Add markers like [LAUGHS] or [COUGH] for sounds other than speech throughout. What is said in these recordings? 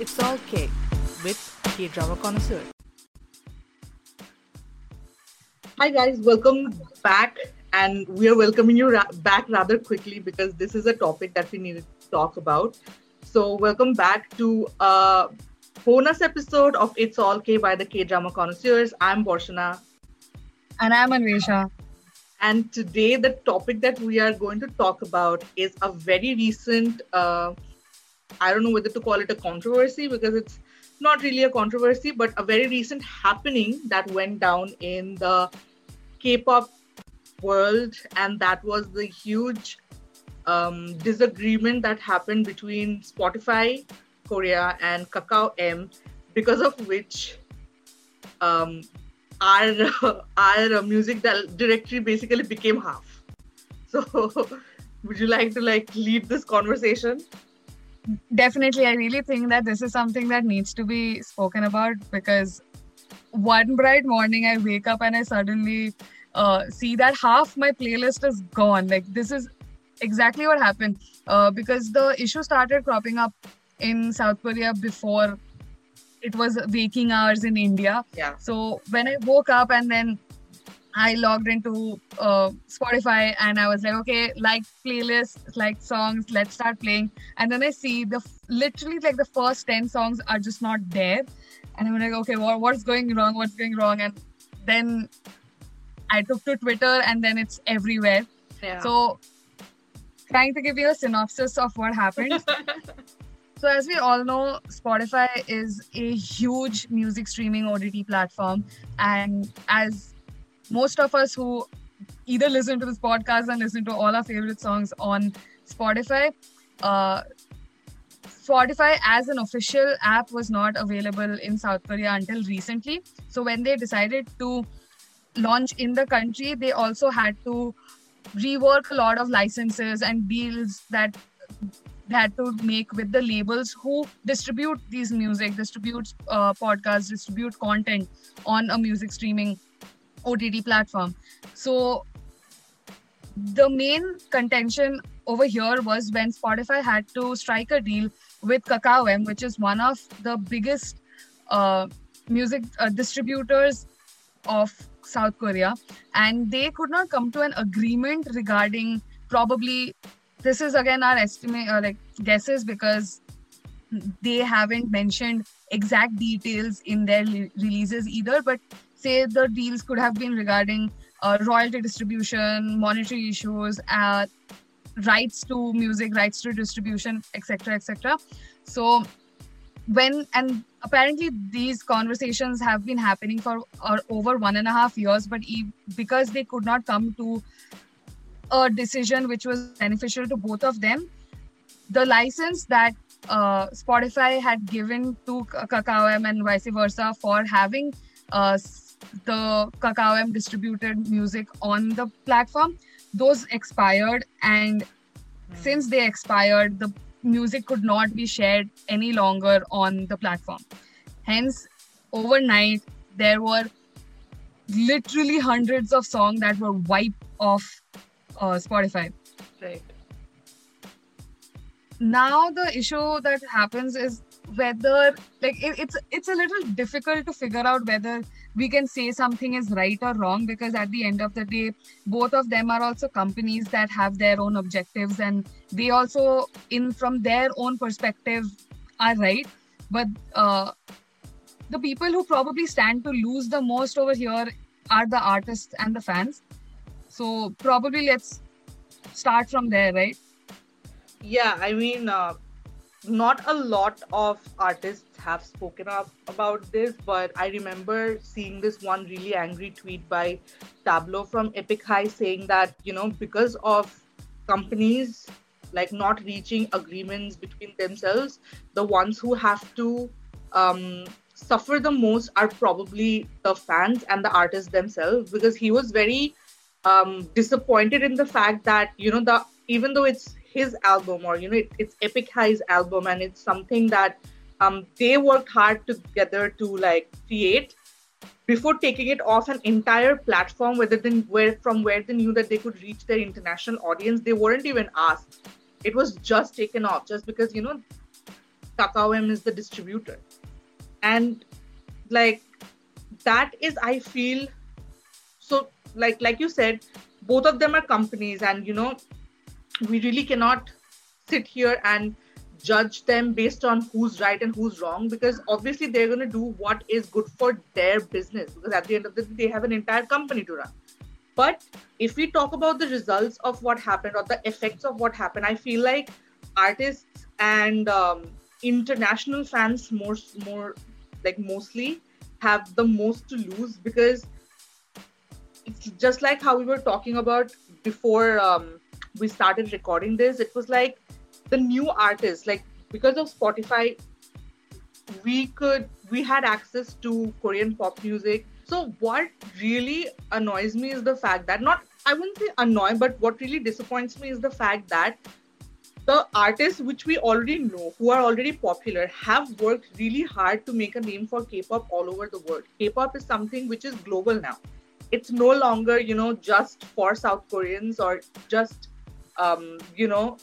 It's All K with K Drama Connoisseur. Hi guys, welcome back, and we are welcoming you ra- back rather quickly because this is a topic that we need to talk about. So, welcome back to a bonus episode of It's All K by the K Drama Connoisseurs. I'm Borshana. And I'm Anvesha. And today, the topic that we are going to talk about is a very recent, uh, I don't know whether to call it a controversy because it's not really a controversy, but a very recent happening that went down in the K pop world. And that was the huge um, disagreement that happened between Spotify Korea and Kakao M, because of which um, our [LAUGHS] our music directory basically became half. So, [LAUGHS] would you like to like lead this conversation? Definitely, I really think that this is something that needs to be spoken about because one bright morning I wake up and I suddenly uh, see that half my playlist is gone. Like this is exactly what happened uh, because the issue started cropping up in South Korea before it was waking hours in India. Yeah. So when I woke up and then I logged into uh, Spotify and I was like, okay, like playlists, like songs, let's start playing. And then I see the literally like the first 10 songs are just not there. And I'm like, okay, what, what's going wrong? What's going wrong? And then I took to Twitter and then it's everywhere. Yeah. So trying to give you a synopsis of what happened. [LAUGHS] So, as we all know, Spotify is a huge music streaming OTT platform. And as most of us who either listen to this podcast and listen to all our favorite songs on Spotify, uh, Spotify as an official app was not available in South Korea until recently. So, when they decided to launch in the country, they also had to rework a lot of licenses and deals that they had to make with the labels who distribute these music, distribute uh, podcasts, distribute content on a music streaming OTT platform. So the main contention over here was when Spotify had to strike a deal with Kakao M, which is one of the biggest uh, music uh, distributors of South Korea, and they could not come to an agreement regarding probably this is again our estimate or uh, like guesses because they haven't mentioned exact details in their li- releases either but say the deals could have been regarding uh, royalty distribution monetary issues uh, rights to music rights to distribution etc etc so when and apparently these conversations have been happening for uh, over one and a half years but e- because they could not come to a decision which was beneficial to both of them. The license that uh, Spotify had given to Kakao M and vice versa for having uh, the Kakao M distributed music on the platform, those expired. And mm. since they expired, the music could not be shared any longer on the platform. Hence, overnight, there were literally hundreds of songs that were wiped off uh, Spotify. Right. Now the issue that happens is whether like it, it's it's a little difficult to figure out whether we can say something is right or wrong because at the end of the day both of them are also companies that have their own objectives and they also in from their own perspective are right but uh, the people who probably stand to lose the most over here are the artists and the fans so probably let's start from there, right? Yeah, I mean, uh, not a lot of artists have spoken up about this, but I remember seeing this one really angry tweet by Tablo from Epic High saying that, you know, because of companies like not reaching agreements between themselves, the ones who have to um, suffer the most are probably the fans and the artists themselves because he was very um, disappointed in the fact that you know the even though it's his album or you know it, it's Epic High's album and it's something that um, they worked hard together to like create before taking it off an entire platform whether than where from where they knew that they could reach their international audience they weren't even asked it was just taken off just because you know Kakao M is the distributor. And like that is I feel so like like you said, both of them are companies and you know we really cannot sit here and judge them based on who's right and who's wrong because obviously they're going to do what is good for their business because at the end of the day they have an entire company to run. But if we talk about the results of what happened or the effects of what happened i feel like artists and um, international fans more more like mostly have the most to lose because it's just like how we were talking about before um, we started recording this it was like the new artists like because of spotify we could we had access to korean pop music. So what really annoys me is the fact that not i wouldn't say annoy but what really disappoints me is the fact that the artists which we already know who are already popular have worked really hard to make a name for k-pop all over the world. K-pop is something which is global now. It's no longer you know just for south koreans or just um, you know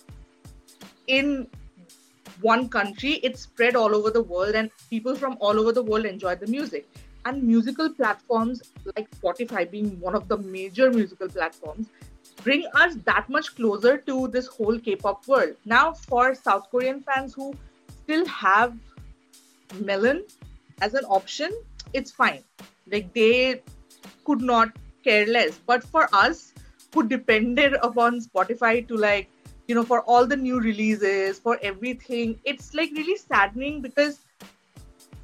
in one country it's spread all over the world and people from all over the world enjoy the music. And musical platforms like spotify being one of the major musical platforms bring us that much closer to this whole k-pop world. Now for south korean fans who still have melon as an option it's fine. Like they could not care less. But for us who depended upon spotify to like you know for all the new releases for everything. It's like really saddening because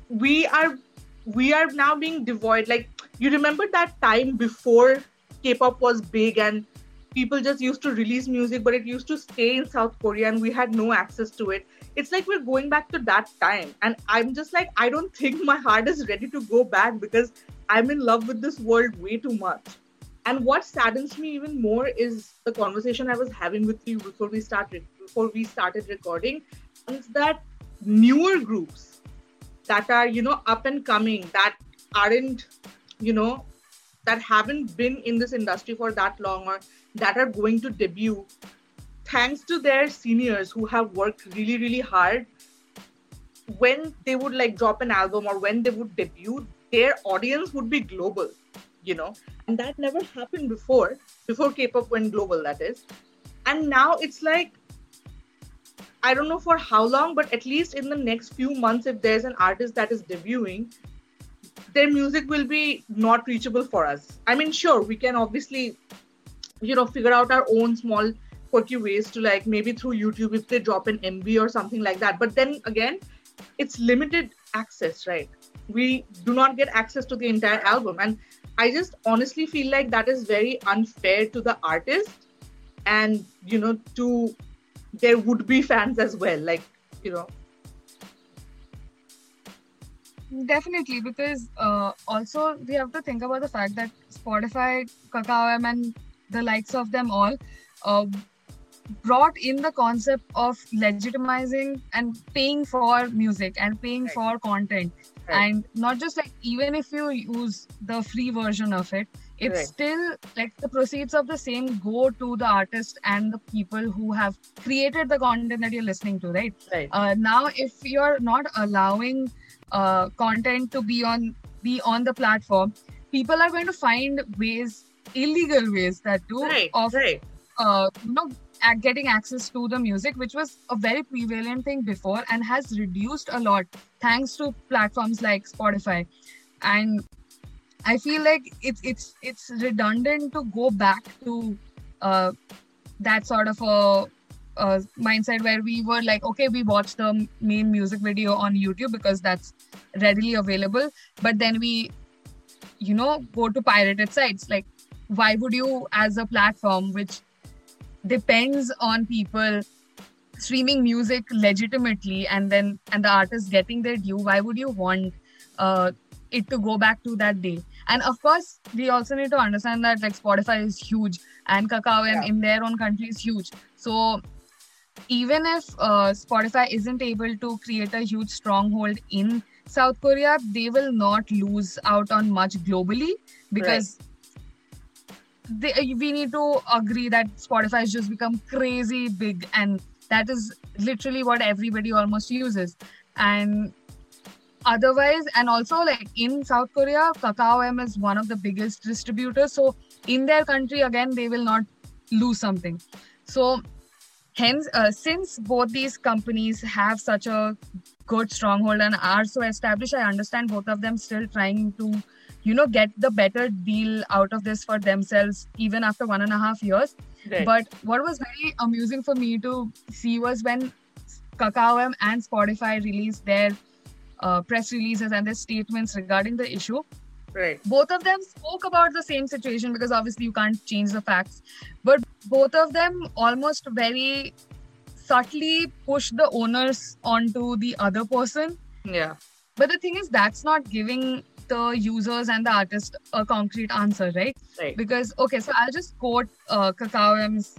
we are we are now being devoid. Like you remember that time before k-pop was big and people just used to release music but it used to stay in south korea and we had no access to it. It's like we're going back to that time. And i'm just like i don't think my heart is ready to go back because i'm in love with this world way too much and what saddens me even more is the conversation I was having with you before we started before we started recording is that newer groups that are you know up and coming that aren't you know that haven't been in this industry for that long or that are going to debut thanks to their seniors who have worked really really hard when they would like drop an album or when they would debut their audience would be global you know and that never happened before before k-pop went global that is. And now it's like i don't know for how long but at least in the next few months if there's an artist that is debuting their music will be not reachable for us. I mean sure we can obviously you know figure out our own small quirky ways to like maybe through youtube if they drop an mv or something like that. But then again it's limited access right? We do not get access to the entire album. And I just honestly feel like that is very unfair to the artist and you know to their would be fans as well. Like, you know. Definitely, because uh, also we have to think about the fact that Spotify, Kakao M, and the likes of them all uh, brought in the concept of legitimizing and paying for music and paying right. for content right. and not just like even if you use the free version of it it's right. still like the proceeds of the same go to the artist and the people who have created the content that you're listening to right, right. Uh, now if you're not allowing uh, content to be on be on the platform people are going to find ways illegal ways that do right, of right. Uh, you know getting access to the music, which was a very prevalent thing before and has reduced a lot thanks to platforms like Spotify. And I feel like it's it's it's redundant to go back to uh, that sort of a, a mindset where we were like, okay, we watch the main music video on YouTube because that's readily available, but then we, you know, go to pirated sites. Like, why would you, as a platform which depends on people streaming music legitimately and then and the artist getting their due why would you want uh, it to go back to that day? And of course we also need to understand that like spotify is huge and kakao yeah. in their own country is huge. So even if uh, spotify isn't able to create a huge stronghold in south korea they will not lose out on much globally because right they, uh, we need to agree that Spotify has just become crazy big, and that is literally what everybody almost uses. and otherwise and also like in south korea kakao m is one of the biggest distributors so in their country again they will not lose something so hence uh, since both these companies have such a good stronghold and are so established i understand both of them still trying to you know get the better deal out of this for themselves even after one and a half years Right. but what was very amusing for me to see was when Kakao and Spotify released their uh, press releases and their statements regarding the issue. right. Both of them spoke about the same situation because obviously you can't change the facts. But both of them almost very subtly push the owners onto the other person. Yeah. But the thing is, that's not giving the users and the artist a concrete answer, right? Right. because okay so i'll just quote uh, kakao m's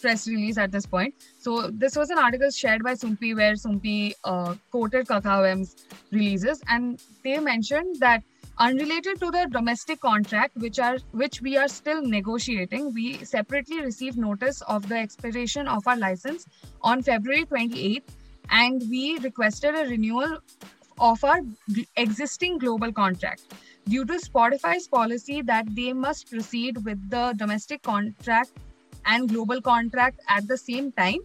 press release at this point so this was an article shared by Soompi where Soompi uh, quoted kakao m's releases and they mentioned that unrelated to the domestic contract which are which we are still negotiating we separately received notice of the expiration of our license on february 28th and we requested a renewal of our existing global contract due to Spotify's policy that they must proceed with the domestic contract and global contract at the same time.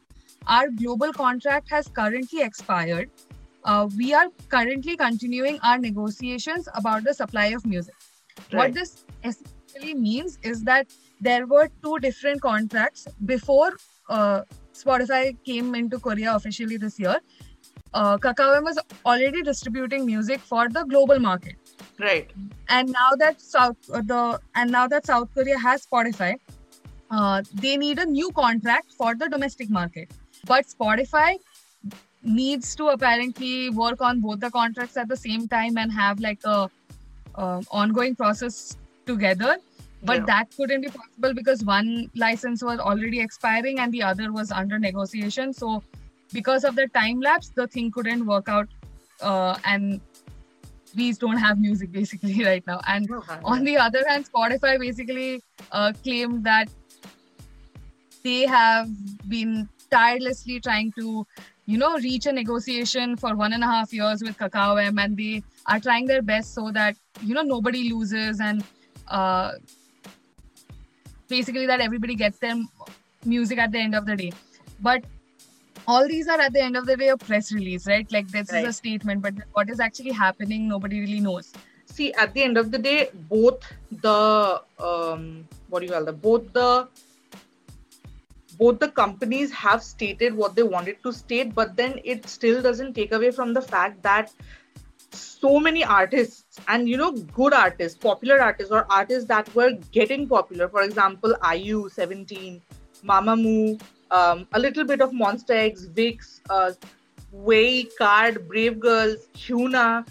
Our global contract has currently expired. Uh, we are currently continuing our negotiations about the supply of music. What this essentially means is that there were two different contracts before uh, Spotify came into Korea officially this year. Uh, Kakao was already distributing music for the global market Right. and now that South uh, the and now that South Korea has Spotify, uh, they need a new contract for the domestic market. But Spotify needs to apparently work on both the contracts at the same time and have like a uh, ongoing process together. But Yeah. that couldn't be possible because one license was already expiring and the other was under negotiation. So because of the time lapse, the thing couldn't work out, uh, and we don't have music [LAUGHS] basically right now. And on the other hand, Spotify basically uh, claimed that they have been tirelessly trying to, you know, reach a negotiation for one and a half years with Kakao M, and they are trying their best so that you know nobody loses and uh, basically that everybody gets their music at the end of the day. But all these are at the end of the day a press release, right? Like this is a statement, but what is actually happening, nobody really knows. see at the end of the day both the um what do you call the both the both the companies have stated what they wanted to state but then it still doesn't take away from the fact that so many artists and you know good artists popular artists or artists that were getting popular for example iu 17 mamamoo um, a little bit of Monsta X VIXX uh, way card brave girls hyuna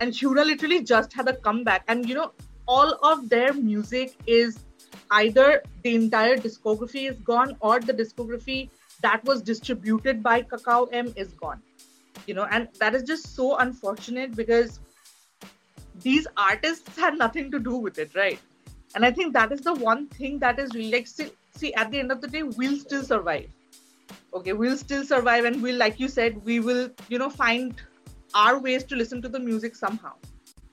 and Hyuna literally just had a comeback. And you know, all of their music is either the entire discography is gone or the discography that was distributed by Kakao M is gone. You know, and that is just so unfortunate because these artists had nothing to do with it, right? And I think that is the one thing that is really like, see, see, at the end of the day, we'll still survive. Okay, we'll still survive, and we'll, like you said, we will, you know, find our ways to listen to the music somehow.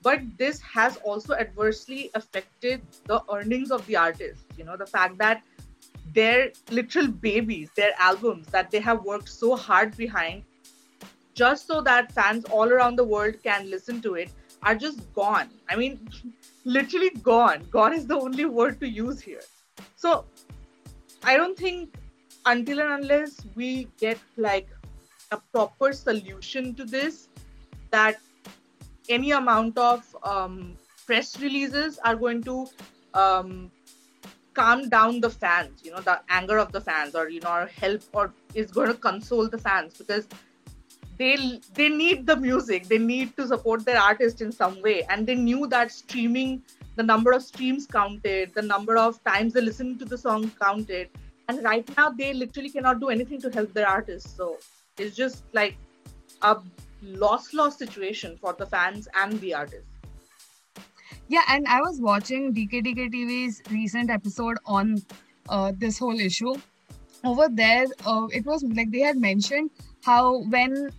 But this has also adversely affected the earnings of the artists. You know, the fact that their literal babies, their albums that they have worked so hard behind, just so that fans all around the world can listen to it, are just gone. I mean, [LAUGHS] literally gone. Gone is the only word to use here. So I don't think until and unless we get like a proper solution to this, that any amount of um, press releases are going to um, calm down the fans you know the anger of the fans or you know or help or is going to console the fans because they they need the music. They need to support their artist in some way. And they knew that streaming the number of streams counted the number of times they listened to the song counted. And right now they literally cannot do anything to help their artists. So it's just like a loss loss situation for the fans and the artists Yeah, and I was watching DKDK TV's recent episode on uh, this whole issue. Over there, uh, it was like they had mentioned how when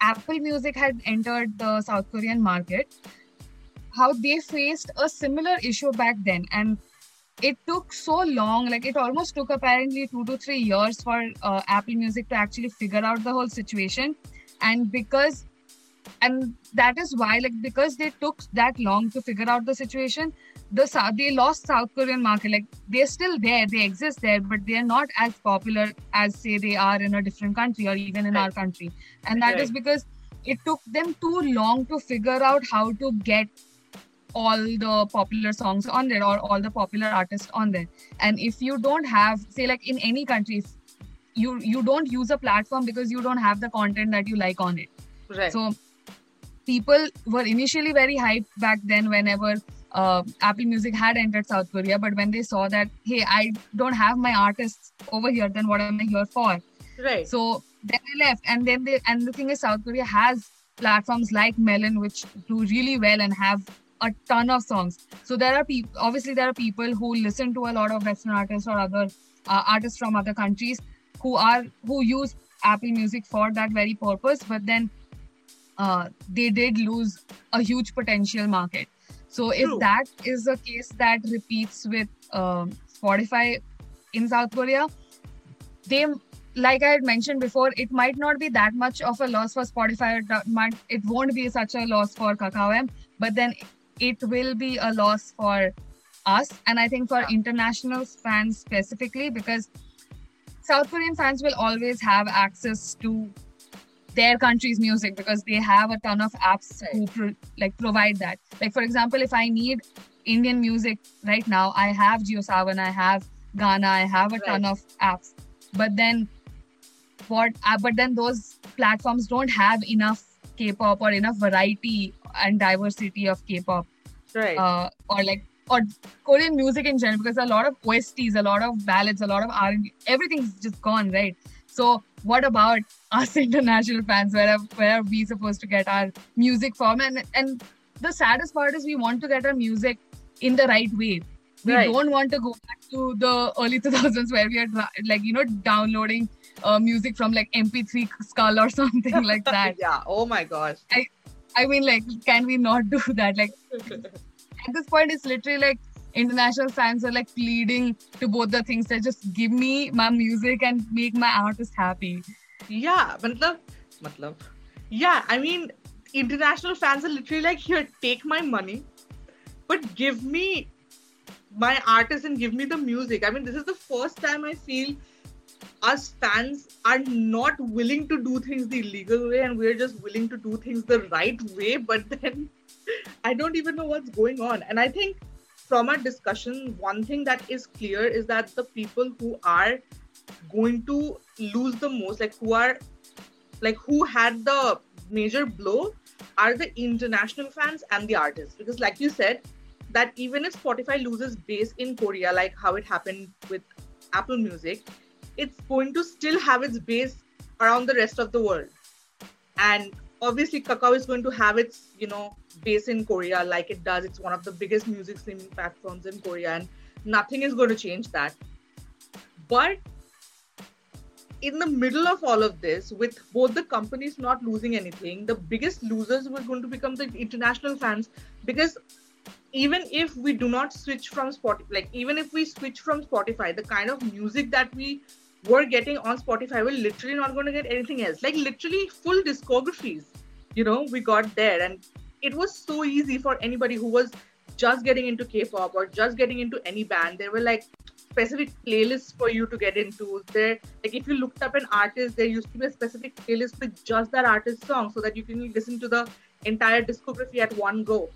Apple Music had entered the South Korean market, how they faced a similar issue back then. And it took so long, like it almost took apparently two to three years for uh, Apple Music to actually figure out the whole situation. And because and that is why like because they took that long to figure out the situation the they lost south korean market like they're still there they exist there but they're not as popular as say they are in a different country or even in right. our country and that right. is because it took them too long to figure out how to get all the popular songs on there or all the popular artists on there and if you don't have say like in any country you you don't use a platform because you don't have the content that you like on it right so people were initially very hyped back then whenever uh, Apple Music had entered South Korea. But when they saw that, hey, I don't have my artists over here, then what am I here for? Right. So then they left, and then they and the thing is, South Korea has platforms like Melon which do really well and have a ton of songs. So there are people. Obviously, there are people who listen to a lot of Western artists or other uh, artists from other countries who are who use Apple Music for that very purpose. But then uh, they did lose a huge potential market. So if that is a case that repeats with um, Spotify in South Korea, they like I had mentioned before, it might not be that much of a loss for Spotify. It might it won't be such a loss for Kakao but then it will be a loss for us, and I think for international fans specifically because South Korean fans will always have access to their country's music because they have a ton of apps who pro- like provide that. Like for example, if I need Indian music right now, I have JioSaavn, I have Gaana, I have a ton of apps. But then what? Uh, but then those platforms don't have enough K-pop or enough variety and diversity of K-pop, right? Uh, or like or Korean music in general, because a lot of OSTs, a lot of ballads, a lot of R&B, everything's just gone, right? So what about [LAUGHS] us international fans? Where are, where are we supposed to get our music from? And and the saddest part is we want to get our music in the right way. We right. don't want to go back to the early [LAUGHS] 2000s where we are like you know downloading uh, music from like MP3 Skull or [LAUGHS] something like that. yeah. Oh my gosh. I I mean like can we not do that? Like at this point it's literally like international fans are like pleading to both the things that just give me my music and make my artist happy. Yeah, matlab, matlab. Yeah, I mean, international fans are literally like, here, take my money, but give me my artist and give me the music. I mean, this is the first time I feel us fans are not willing to do things the illegal way and we're just willing to do things the right way, but then I don't even know what's going on. And I think from our discussion, one thing that is clear is that the people who are going to lose the most, like who are like who had the major blow, are the international fans and the artists. Because, like you said, that even if Spotify loses base in Korea, like how it happened with Apple Music, it's going to still have its base around the rest of the world. And obviously kakao is going to have its you know base in korea like it does. It's one of the biggest music streaming platforms in korea and nothing is going to change that. But in the middle of all of this with both the companies not losing anything the biggest losers were going to become the international fans because even if we do not switch from spotify like even if we switch from spotify the kind of music that we were getting on Spotify, we're literally not going to get anything else. Like literally full discographies, you know, we got there. And it was so easy for anybody who was just getting into K-pop or just getting into any band. There were like specific playlists for you to get into. There, like if you looked up an artist, there used to be a specific playlist with just that artist's song, so that you can listen to the entire discography at one go.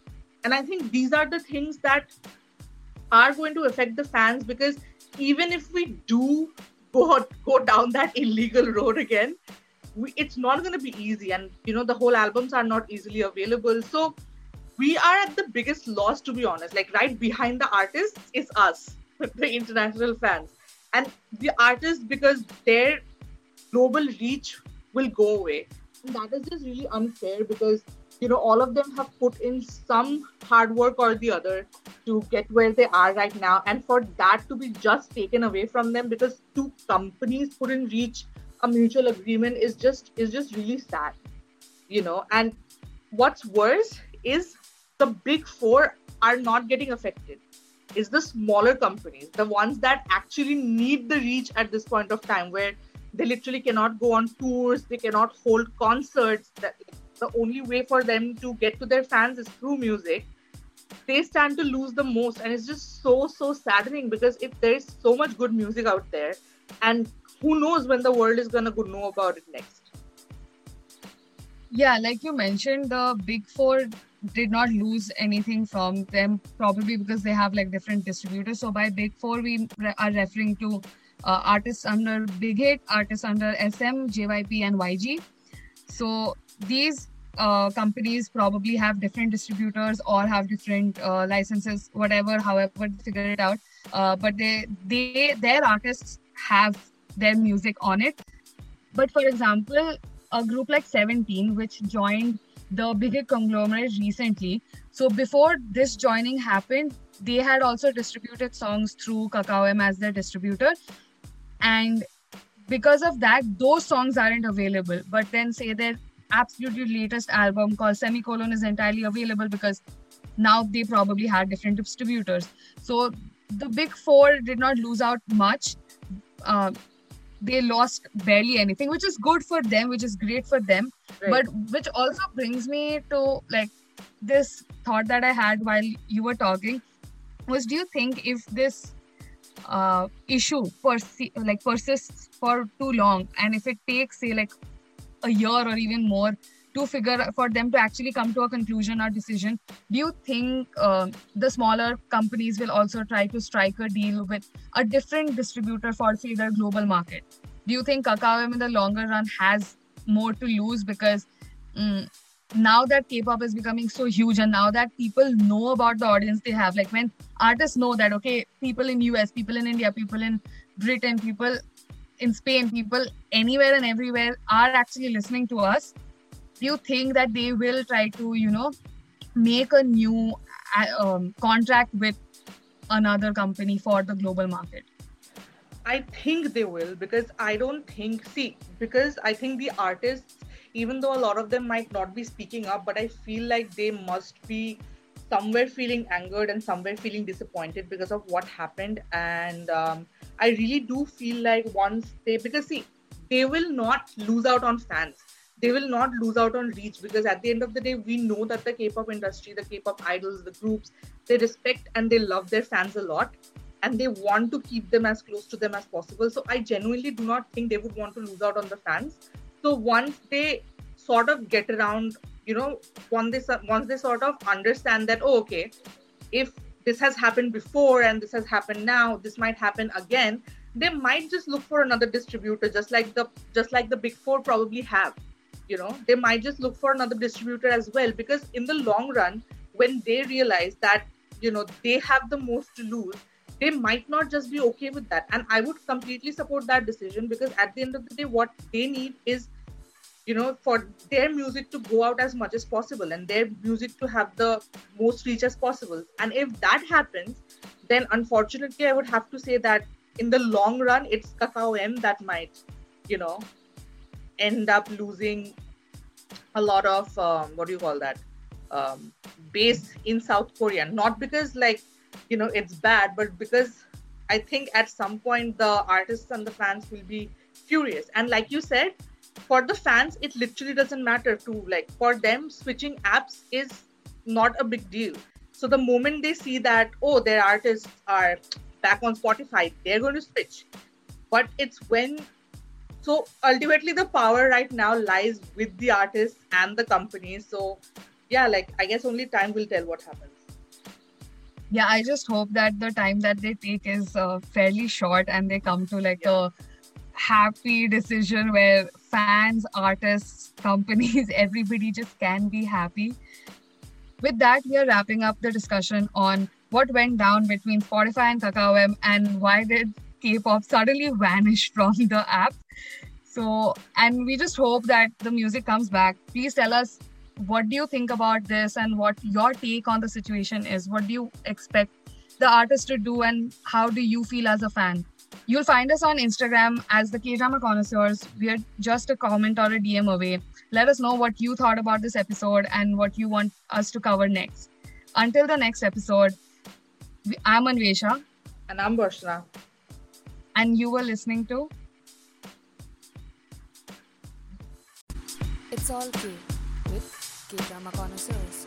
And I think these are the things that are going to affect the fans because even if we do go go down that illegal road again we, it's not going to be easy. And you know the whole albums are not easily available. So we are at the biggest loss to be honest. Like right behind the artists is us [LAUGHS] the international fans. And the artists because their global reach will go away that is just really unfair because you know all of them have put in some hard work or the other to get where they are right now and for that to be just taken away from them because two companies couldn't reach a mutual agreement is just is just really sad you know. And what's worse is the big four are not getting affected. Is the smaller companies the ones that actually need the reach at this point of time where they literally cannot go on tours they cannot hold concerts. The only way for them to get to their fans is through music. They stand to lose the most and it's just so so saddening because if there's so much good music out there and who knows when the world is gonna go know about it next. Yeah like you mentioned the big four did not lose anything from them probably because they have like different distributors. So by big four we re- are referring to uh, artists under big hit artists under sm jyp and yg so these uh, companies probably have different distributors or have different uh, licenses whatever however figure it out uh, but they they their artists have their music on it but for example a group like 17 which joined the bigger conglomerate recently. So before this joining happened, they had also distributed songs through Kakao M as their distributor. And because of that, those songs aren't available. But then say their absolutely latest album called Semicolon is entirely available because now they probably had different distributors. So the big four did not lose out much. Uh, they lost barely anything, which is good for them, which is great for them. Right. But which also brings me to like this thought that I had while you were talking was do you think if this uh, issue like persists for too long. And if it takes say like a year or even more to figure for them to actually come to a conclusion or decision do you think uh, the smaller companies will also try to strike a deal with a different distributor for say the global market? Do you think kakao in the longer run has more to lose? Because mm, now that k-pop is becoming so huge and now that people know about the audience they have like when artists know that okay people in us people in india people in britain people in spain people anywhere and everywhere are actually listening to us. Do you think that they will try to you know make a new uh, um, contract with another company for the global market? I think they will because i don't think see because i think the artists even though a lot of them might not be speaking up but i feel like they must be somewhere feeling angered and somewhere feeling disappointed because of what happened. And um, i really do feel like once they because see they will not lose out on fans. They will not lose out on reach because at the end of the day we know that the k-pop industry the k-pop idols the groups they respect and they love their fans a lot. And they want to keep them as close to them as possible. So i genuinely do not think they would want to lose out on the fans. So once they sort of get around you know once they once they sort of understand that oh, okay if this has happened before and this has happened now this might happen again they might just look for another distributor just like the just like the big four probably have you know. They might just look for another distributor as well because in the long run when they realize that you know they have the most to lose they might not just be okay with that. And i would completely support that decision because at the end of the day what they need is you know for their music to go out as much as possible and their music to have the most reach as possible and if that happens then unfortunately i would have to say that in the long run it's kakao m that might you know end up losing a lot of um, what do you call that um, base in South Korea. Not because like you know it's bad, but because I think at some point the artists and the fans will be furious. And like you said, for the fans, it literally doesn't matter to Like for them, switching apps is not a big deal. So the moment they see that oh their artists are back on Spotify, they're going to switch. But it's when so ultimately the power right now lies with the artists and the companies so yeah like i guess only time will tell what happens yeah i just hope that the time that they take is uh, fairly short and they come to like yeah. a happy decision where fans artists companies [LAUGHS] everybody just can be happy with that we are wrapping up the discussion on what went down between spotify and kakao and why did k-pop suddenly [LAUGHS] vanish from the app so, and we just hope that the music comes back. Please tell us what do you think about this and what your take on the situation is. What do you expect the artist to do and how do you feel as a fan? You'll find us on Instagram as the K Drama Connoisseurs. We are just a comment or a DM away. Let us know what you thought about this episode and what you want us to cover next. Until the next episode, I'm Anvesha. And I'm Varshna. And you were listening to It's All K with K Drama Connoisseurs.